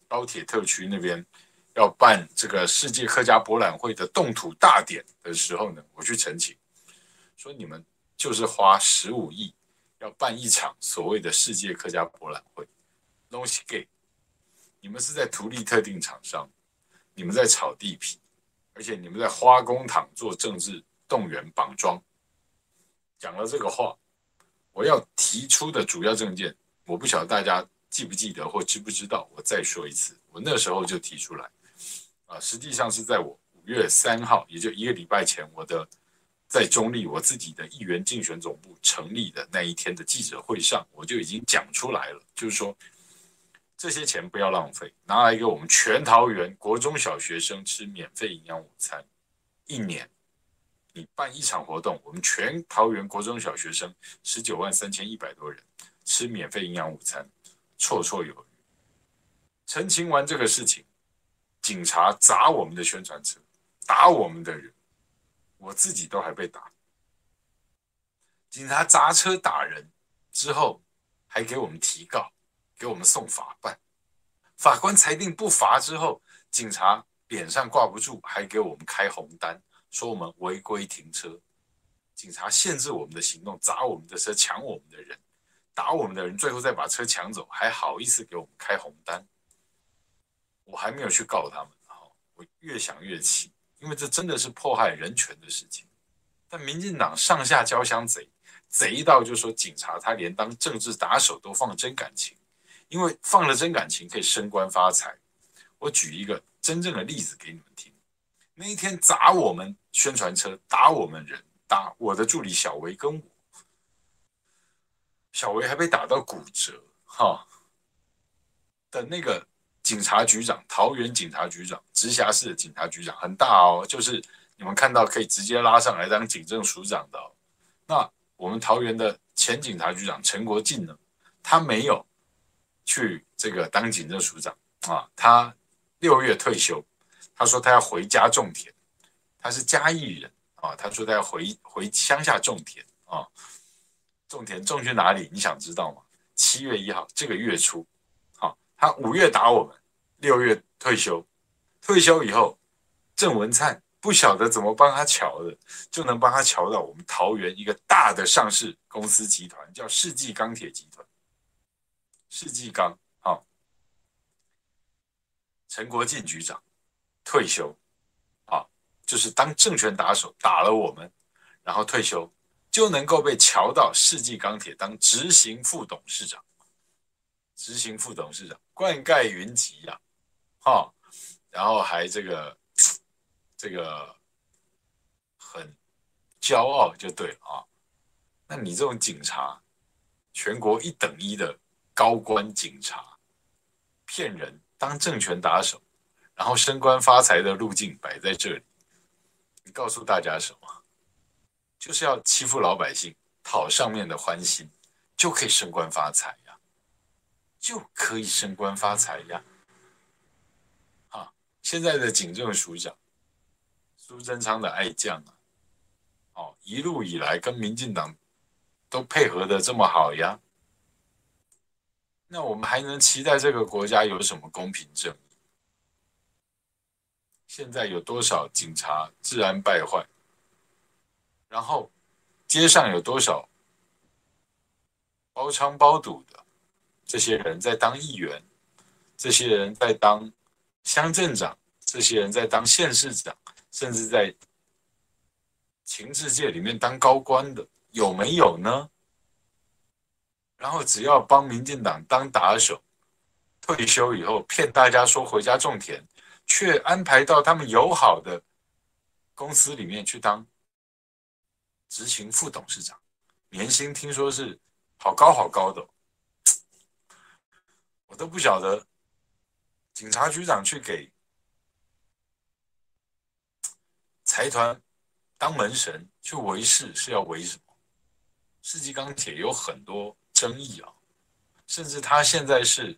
高铁特区那边要办这个世界客家博览会的动土大典的时候呢，我去陈情，说你们就是花十五亿要办一场所谓的世界客家博览会，东西给你们是在图利特定厂商，你们在炒地皮。而且你们在花公帑做政治动员绑桩，讲了这个话，我要提出的主要政见，我不晓得大家记不记得或知不知道，我再说一次，我那时候就提出来，啊，实际上是在我五月三号，也就一个礼拜前，我的在中立我自己的议员竞选总部成立的那一天的记者会上，我就已经讲出来了，就是说。这些钱不要浪费，拿来给我们全桃园国中小学生吃免费营养午餐。一年，你办一场活动，我们全桃园国中小学生十九万三千一百多人，吃免费营养午餐，绰绰有余。澄清完这个事情，警察砸我们的宣传车，打我们的人，我自己都还被打。警察砸车打人之后，还给我们提告，给我们送法办。法官裁定不罚之后，警察脸上挂不住，还给我们开红单，说我们违规停车。警察限制我们的行动，砸我们的车，抢我们的人，打我们的人，最后再把车抢走，还好意思给我们开红单。我还没有去告他们，我越想越气，因为这真的是迫害人权的事情。但民进党上下交相贼，贼到就说警察他连当政治打手都放真感情，因为放了真感情可以升官发财。我举一个真正的例子给你们听：那一天砸我们宣传车，打我们人，打我的助理小维跟我，小维还被打到骨折，哈的那个。警察局长，桃园警察局长，直辖市的警察局长很大哦，就是你们看到可以直接拉上来当警政署长的。那我们桃园的前警察局长陈国进呢，他没有去这个当警政署长啊，他六月退休，他说他要回家种田，他是嘉义人啊，他说他要回回乡下种田啊，种田种去哪里？你想知道吗？七月一号这个月初。他五月打我们，六月退休，退休以后，郑文灿不晓得怎么帮他乔的，就能帮他乔到我们桃园一个大的上市公司集团，叫世纪钢铁集团。世纪钢，好，陈国进局长退休，啊，就是当政权打手打了我们，然后退休，就能够被乔到世纪钢铁当执行副董事长。执行副董事长冠盖云集呀，哈，然后还这个这个很骄傲就对了啊。那你这种警察，全国一等一的高官警察，骗人当政权打手，然后升官发财的路径摆在这里，你告诉大家什么？就是要欺负老百姓，讨上面的欢心，就可以升官发财呀。就可以升官发财呀！现在的警政署长苏贞昌的爱将啊，哦，一路以来跟民进党都配合得这么好呀，那我们还能期待这个国家有什么公平正义？现在有多少警察治安败坏？然后街上有多少包娼包赌的？这些人在当议员，这些人在当乡镇长，这些人在当县市长，甚至在情治界里面当高官的，有没有呢？然后只要帮民进党当打手，退休以后骗大家说回家种田，却安排到他们友好的公司里面去当执行副董事长，年薪听说是好高好高的。我都不晓得，警察局长去给财团当门神去维事是要维什么？世纪钢铁有很多争议啊，甚至他现在是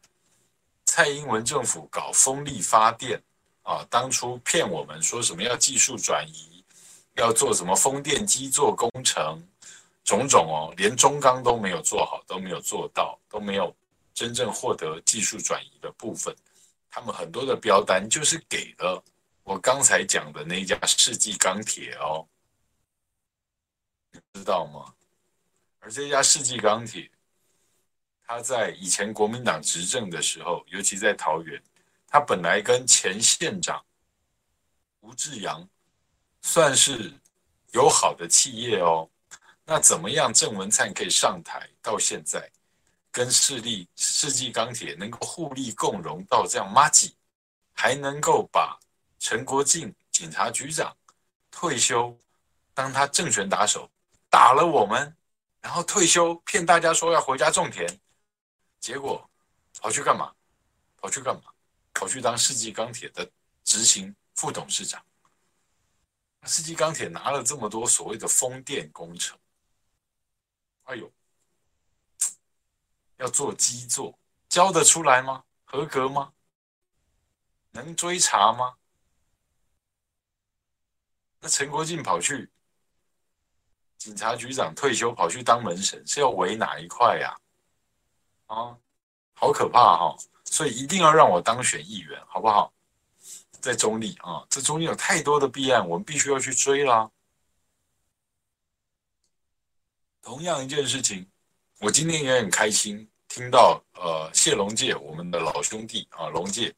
蔡英文政府搞风力发电啊，当初骗我们说什么要技术转移，要做什么风电机做工程，种种哦，连中钢都没有做好，都没有做到，都没有。真正获得技术转移的部分，他们很多的标单就是给了我刚才讲的那一家世纪钢铁哦，知道吗？而这家世纪钢铁，他在以前国民党执政的时候，尤其在桃园，他本来跟前县长吴志扬算是友好的企业哦。那怎么样，郑文灿可以上台到现在？跟势力世纪钢铁能够互利共荣到这样麻吉，还能够把陈国进警察局长退休，当他政权打手，打了我们，然后退休骗大家说要回家种田，结果跑去干嘛？跑去干嘛？跑去当世纪钢铁的执行副董事长。世纪钢铁拿了这么多所谓的风电工程，哎呦！要做基座，交得出来吗？合格吗？能追查吗？那陈国进跑去警察局长退休，跑去当门神，是要围哪一块呀？啊，好可怕哈！所以一定要让我当选议员，好不好？在中立啊，这中间有太多的弊案，我们必须要去追啦。同样一件事情，我今天也很开心，听到呃谢龙介，我们的老兄弟啊，龙介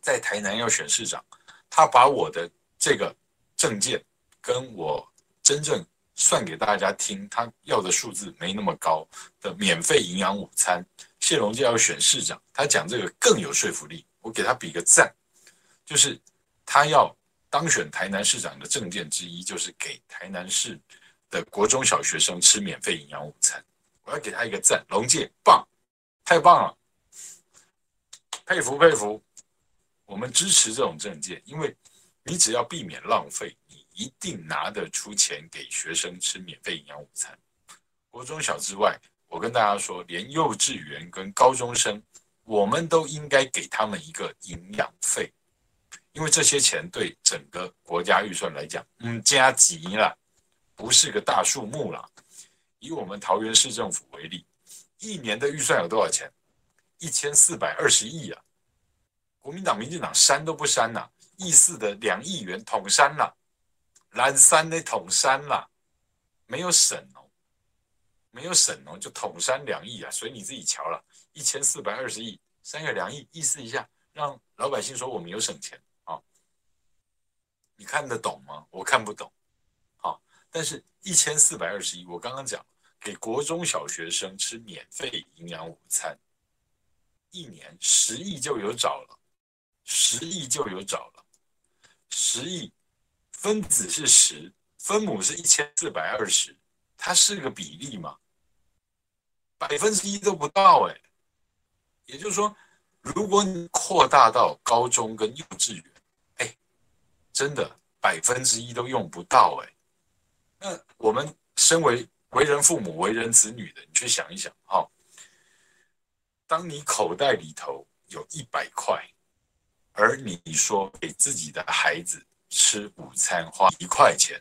在台南要选市长，他把我的这个。证件跟我真正算给大家听，他要的数字没那么高的免费营养午餐。谢龙介要选市长，他讲这个更有说服力，我给他比个赞。就是他要当选台南市长的证件之一，就是给台南市的国中小学生吃免费营养午餐。我要给他一个赞，龙介棒，太棒了，佩服佩服。我们支持这种证件，因为。你只要避免浪费，你一定拿得出钱给学生吃免费营养午餐。国中小之外，我跟大家说，连幼稚园跟高中生，我们都应该给他们一个营养费，因为这些钱对整个国家预算来讲，嗯，加急了，不是个大数目了。以我们桃园市政府为例，一年的预算有多少钱？一千四百二十亿啊！国民党、民进党删都不删呐、啊。意思的两亿元统删了，蓝山的统删了，没有省哦，没有省哦，就统删两亿啊，所以你自己瞧了，一千四百二十亿，删个两亿，意思一下，让老百姓说我们有省钱啊、你看得懂吗？我看不懂，好、但是一千四百二十亿，我刚刚讲给国中小学生吃免费营养午餐，一年十亿就有找了，十亿就有找了。十亿分子是十，分母是一千四百二十，它是个比例吗？百分之一都不到哎。也就是说，如果你扩大到高中跟幼稚园，哎，真的百分之一都用不到哎。那我们身为为人父母、为人子女的，你去想一想哈，当你口袋里头有一百块。而你说给自己的孩子吃午餐花一块钱，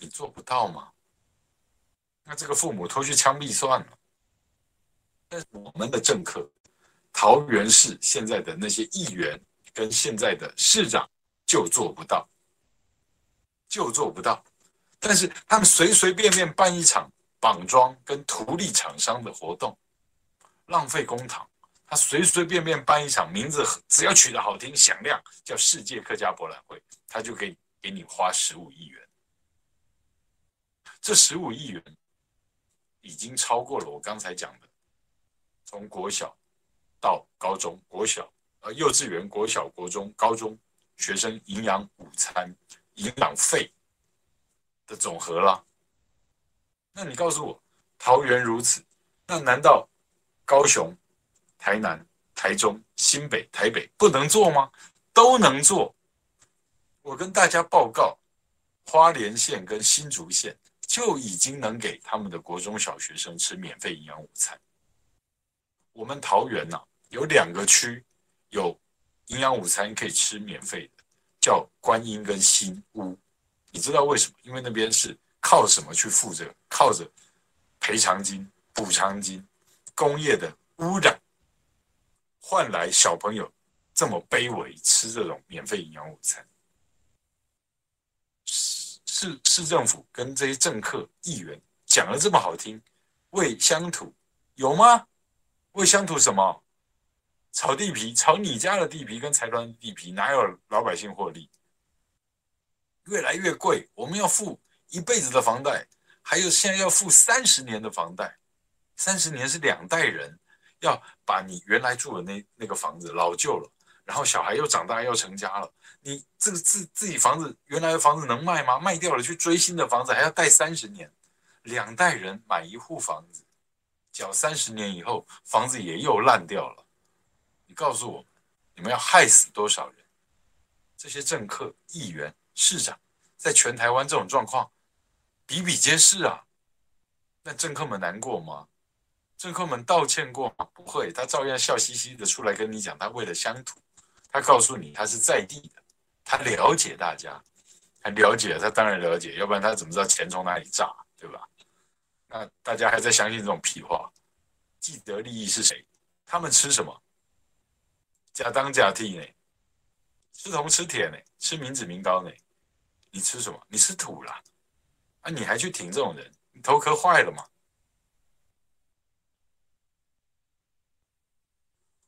你做不到吗？那这个父母拖去枪毙算了。但是我们的政客，桃园市现在的那些议员跟现在的市长就做不到，就做不到。但是他们随随便便办一场绑桩跟图利厂商的活动，浪费公帑。他随随便便办一场名字只要取得好听响亮，叫世界客家博览会，他就可以给你花十五亿元。这十五亿元已经超过了我刚才讲的，从国小到高中，国小呃幼稚园、国小、国中、高中学生营养午餐、营养费的总和了。那你告诉我，桃园如此，那难道高雄？台南、台中、新北、台北不能做吗？都能做。我跟大家报告，花莲县跟新竹县就已经能给他们的国中小学生吃免费营养午餐。我们桃园呐、啊，有两个区有营养午餐可以吃免费的，叫观音跟新屋。你知道为什么？因为那边是靠什么去负责？靠着赔偿金、补偿金、工业的污染。换来小朋友这么卑微吃这种免费营养午餐，市市政府跟这些政客议员讲的这么好听，为乡土有吗？为乡土什么？炒地皮，炒你家的地皮跟财团的地皮，哪有老百姓获利？越来越贵，我们要付一辈子的房贷，还有现在要付三十年的房贷，三十年是两代人。要把你原来住的那那个房子老旧了，然后小孩又长大要成家了，你这个自自己房子原来的房子能卖吗？卖掉了去追新的房子还要贷三十年，两代人买一户房子，缴三十年以后房子也又烂掉了。你告诉我，你们要害死多少人？这些政客、议员、市长，在全台湾这种状况比比皆是啊。那政客们难过吗？政客们道歉过吗？不会，他照样笑嘻嘻的出来跟你讲，他为了乡土，他告诉你他是在地的，他了解大家，他了解，他当然了解，要不然他怎么知道钱从哪里炸，对吧？那大家还在相信这种屁话？既得利益是谁？他们吃什么？假当假替呢？吃铜吃铁呢？吃民脂民膏呢？你吃什么？你吃土啦！啊，你还去挺这种人？你头壳坏了吗？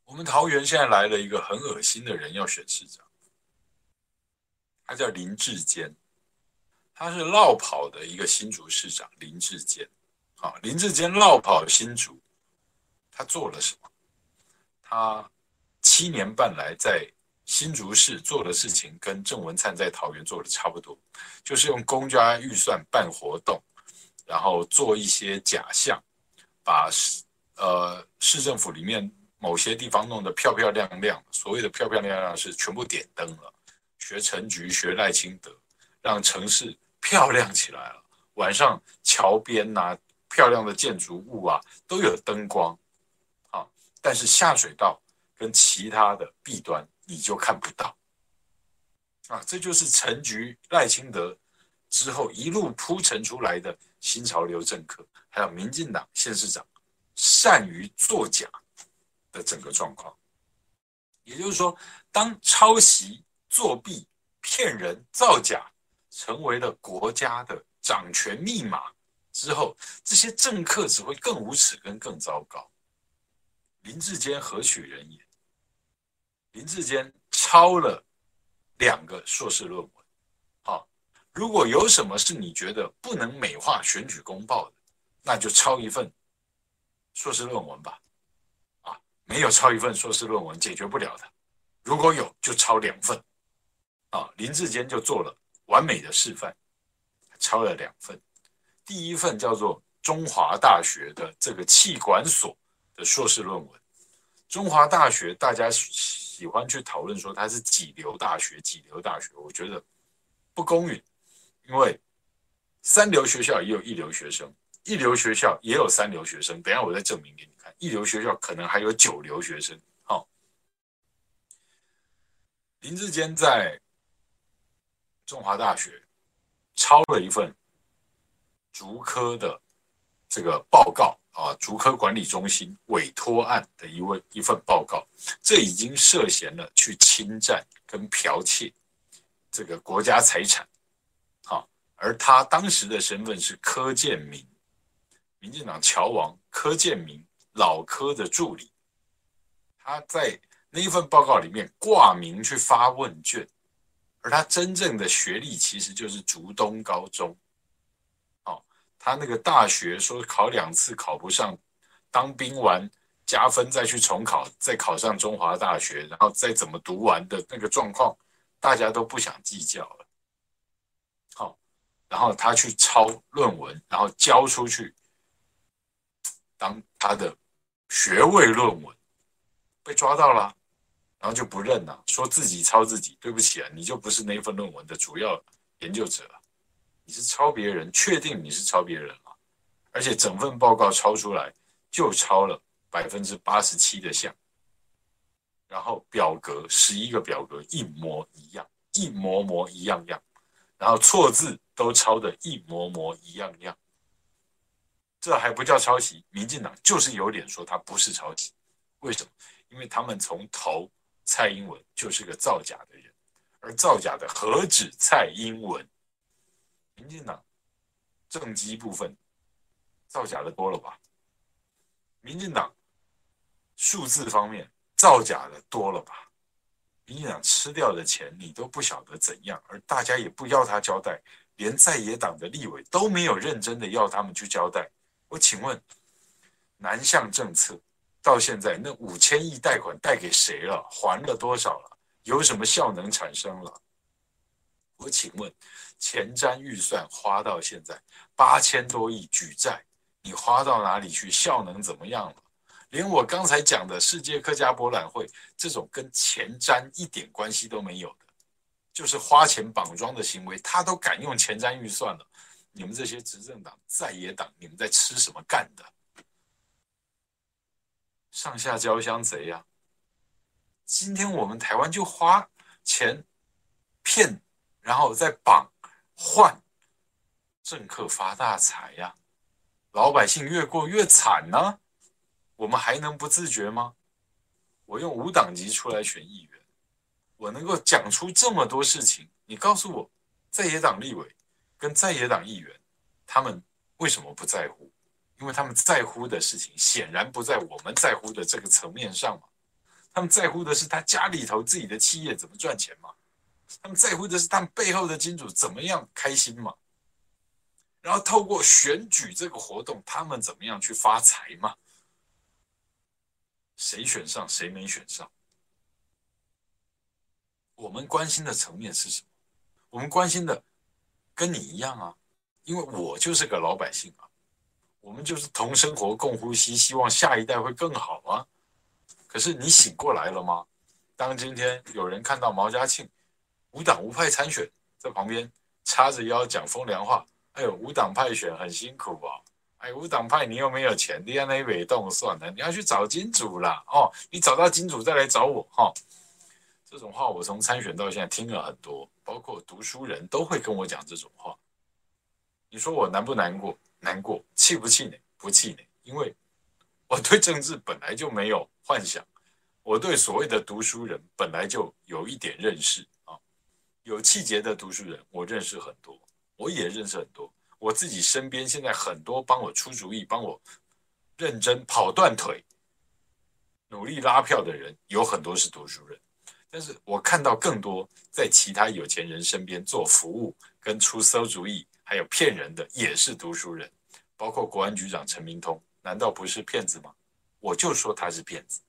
我们桃园现在来了一个很恶心的人要选市长，他叫林志坚，他是落跑的一个新竹市长林志坚。啊，林志坚落跑新竹，他做了什么？他七年半来在新竹市做的事情，跟郑文灿在桃园做的差不多，就是用公家预算办活动，然后做一些假象，把市呃市政府里面某些地方弄得漂漂亮亮。所谓的漂漂亮亮是全部点灯了，学陈菊学赖清德，让城市漂亮起来了。晚上桥边呐。漂亮的建筑物啊，都有灯光，啊，但是下水道跟其他的弊端你就看不到，啊，这就是陈菊赖清德之后一路铺陈出来的新潮流政客，还有民进党县市长善于作假的整个状况。也就是说，当抄袭、作弊、骗人、造假成为了国家的掌权密码。之后，这些政客只会更无耻，跟更糟糕。林志坚何许人也？林志坚抄了两个硕士论文。好，如果有什么是你觉得不能美化选举公报的，那就抄一份硕士论文吧。啊，没有抄一份硕士论文解决不了的。如果有，就抄两份。啊，林志坚就做了完美的示范，抄了两份。第一份叫做中华大学的这个气管所的硕士论文。中华大学大家喜欢去讨论说它是几流大学，几流大学，我觉得不公允，因为三流学校也有一流学生，一流学校也有三流学生。等下我再证明给你看，一流学校可能还有九流学生。好，林志坚在中华大学抄了一份。竹科的这个报告啊，竹科管理中心委托案的一位一份报告，这已经涉嫌了去侵占跟剽窃这个国家财产，好，而他当时的身份是柯建铭，民进党侨王柯建铭老柯的助理，他在那一份报告里面挂名去发问卷，而他真正的学历其实就是竹东高中。他那个大学说考两次考不上，当兵完加分再去重考，再考上中华大学，然后再怎么读完的那个状况，大家都不想计较了。好，然后他去抄论文，然后交出去当他的学位论文，被抓到了，然后就不认了，说自己抄自己，对不起啊，你就不是那份论文的主要研究者。你是抄别人，确定你是抄别人了，而且整份报告抄出来就抄了百分之八十七的像，然后表格十一个表格一模一样，一模模一样样，然后错字都抄的一模模一样样，这还不叫抄袭？民进党就是有脸说他不是抄袭，为什么？因为他们从头蔡英文就是个造假的人，而造假的何止蔡英文？民进党政绩部分造假的多了吧？民进党数字方面造假的多了吧？民进党吃掉的钱你都不晓得怎样，而大家也不要他交代，连在野党的立委都没有认真的要他们去交代。我请问，南向政策到现在那五千亿贷款贷给谁了？还了多少了？有什么效能产生了？我请问。前瞻预算花到现在八千多亿举债，你花到哪里去？效能怎么样了？连我刚才讲的世界客家博览会这种跟前瞻一点关系都没有的，就是花钱绑桩的行为，他都敢用前瞻预算了。你们这些执政党在野党，你们在吃什么干的？上下交相贼呀、今天我们台湾就花钱骗，然后再绑换政客发大财呀、老百姓越过越惨呢、我们还能不自觉吗？我用无党籍出来选议员，我能够讲出这么多事情，你告诉我，在野党立委跟在野党议员，他们为什么不在乎？因为他们在乎的事情显然不在我们在乎的这个层面上嘛。他们在乎的是他家里头自己的企业怎么赚钱嘛。他们在乎的是他们背后的金主怎么样开心嘛。然后透过选举这个活动，他们怎么样去发财嘛。谁选上，谁没选上？我们关心的层面是什么？我们关心的跟你一样啊，因为我就是个老百姓啊，我们就是同生活、共呼吸，希望下一代会更好啊。可是你醒过来了吗？当今天有人看到毛家庆无党无派参选，在旁边叉着腰讲风凉话，哎呦，无党派选很辛苦啊。哎，无党派，你又没有钱，你那尾动算了，你要去找金主啦。哦，你找到金主再来找我哈、哦。这种话我从参选到现在听了很多，包括读书人都会跟我讲这种话。你说我难不难过？难过，气不气馁？不气馁，因为我对政治本来就没有幻想，我对所谓的读书人本来就有一点认识。有气节的读书人，我认识很多，我也认识很多。我自己身边现在很多帮我出主意、帮我认真跑断腿、努力拉票的人，有很多是读书人。但是我看到更多在其他有钱人身边做服务、跟出馊主意，还有骗人的，也是读书人。包括国安局长陈明通，难道不是骗子吗？我就说他是骗子。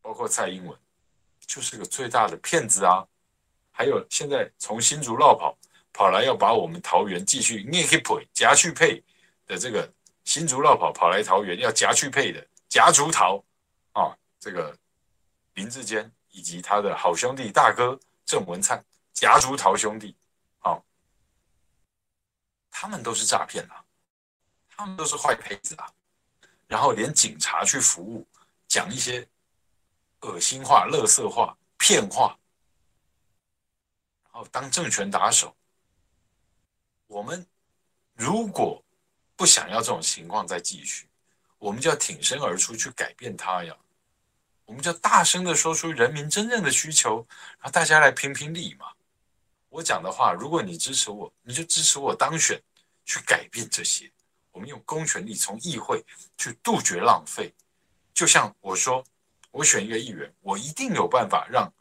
包括蔡英文，就是个最大的骗子啊！还有现在从新竹落跑。跑来要把我们桃园继续捏去配夹去配的这个新竹落跑跑来桃园要夹去配的夹竹桃啊，这个林志坚以及他的好兄弟大哥郑文灿夹竹桃兄弟啊，他们都是诈骗啊，他们都是坏胚子啊，然后连警察去服务讲一些恶心话、垃圾话、骗话，当政权打手。我们如果不想要这种情况再继续，我们就要挺身而出去改变它呀！我们就大声的说出人民真正的需求，让大家来评评理嘛。我讲的话，如果你支持我，你就支持我当选，去改变这些。我们用公权力从议会去杜绝浪费。就像我说，我选一个议员，我一定有办法让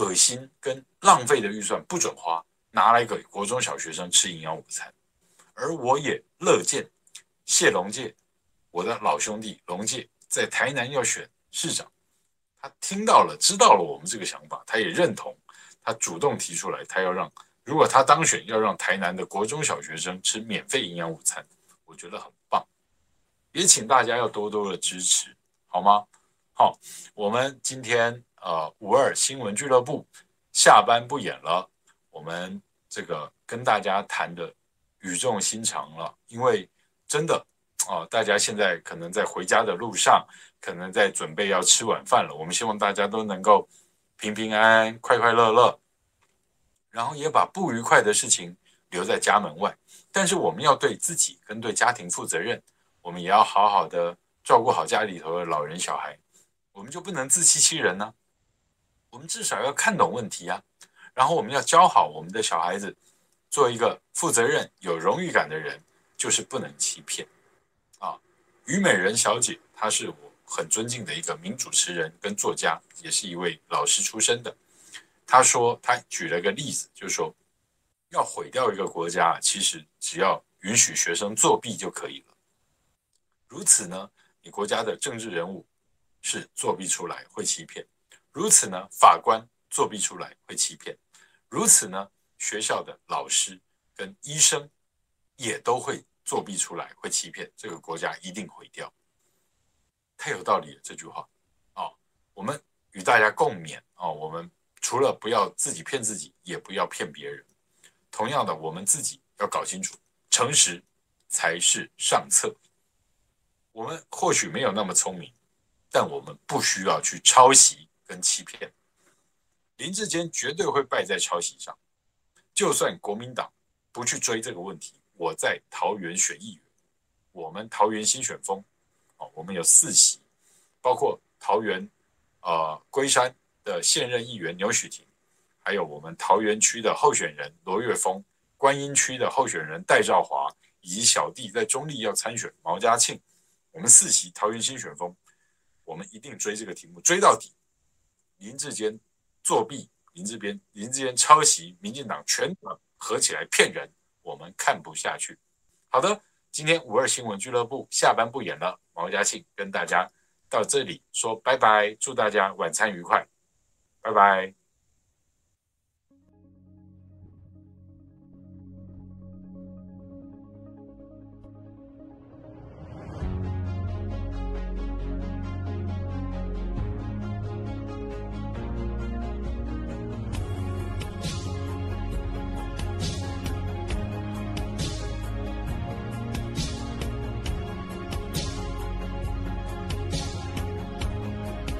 恶心跟浪费的预算不准花。拿来给国中小学生吃营养午餐，而我也乐见谢龙介，我的老兄弟龙介在台南要选市长，他听到了，知道了我们这个想法，他也认同，他主动提出来，他要让如果他当选，要让台南的国中小学生吃免费营养午餐，我觉得很棒，也请大家要多多的支持，好吗？好，我们今天呃五二新闻俱乐部下班不演了。我们这个跟大家谈的语重心长了，因为真的啊，大家现在可能在回家的路上，可能在准备要吃晚饭了。我们希望大家都能够平平安安、快快乐乐，然后也把不愉快的事情留在家门外。但是我们要对自己跟对家庭负责任，我们也要好好的照顾好家里头的老人小孩。我们就不能自欺欺人呢？我们至少要看懂问题啊。然后我们要教好我们的小孩子，做一个负责任、有荣誉感的人，就是不能欺骗。啊，虞美人小姐，她是我很尊敬的一个名主持人跟作家，也是一位老师出身的。她说，她举了个例子，就是说，要毁掉一个国家，其实只要允许学生作弊就可以了。如此呢，你国家的政治人物是作弊出来会欺骗。如此呢，法官。作弊出来会欺骗，如此呢，学校的老师跟医生也都会作弊出来会欺骗，这个国家一定毁掉。太有道理了这句话啊、哦！我们与大家共勉啊、哦！我们除了不要自己骗自己，也不要骗别人。同样的，我们自己要搞清楚，诚实才是上策。我们或许没有那么聪明，但我们不需要去抄袭跟欺骗。林志坚绝对会败在抄袭上。就算国民党不去追这个问题，我在桃园选议员，我们桃园新选风，哦，我们有四席，包括桃园呃龟山的现任议员牛许婷，还有我们桃园区的候选人罗岳峰，观音区的候选人戴兆华，以及小弟在中立要参选毛家庆，我们四席桃园新选风，我们一定追这个题目，追到底。林志坚作弊。林志坚、林志坚抄袭民进党全党合起来骗人，我们看不下去。好的，今天五二新闻俱乐部下班不演了，毛家庆跟大家到这里说拜拜，祝大家晚餐愉快，拜拜。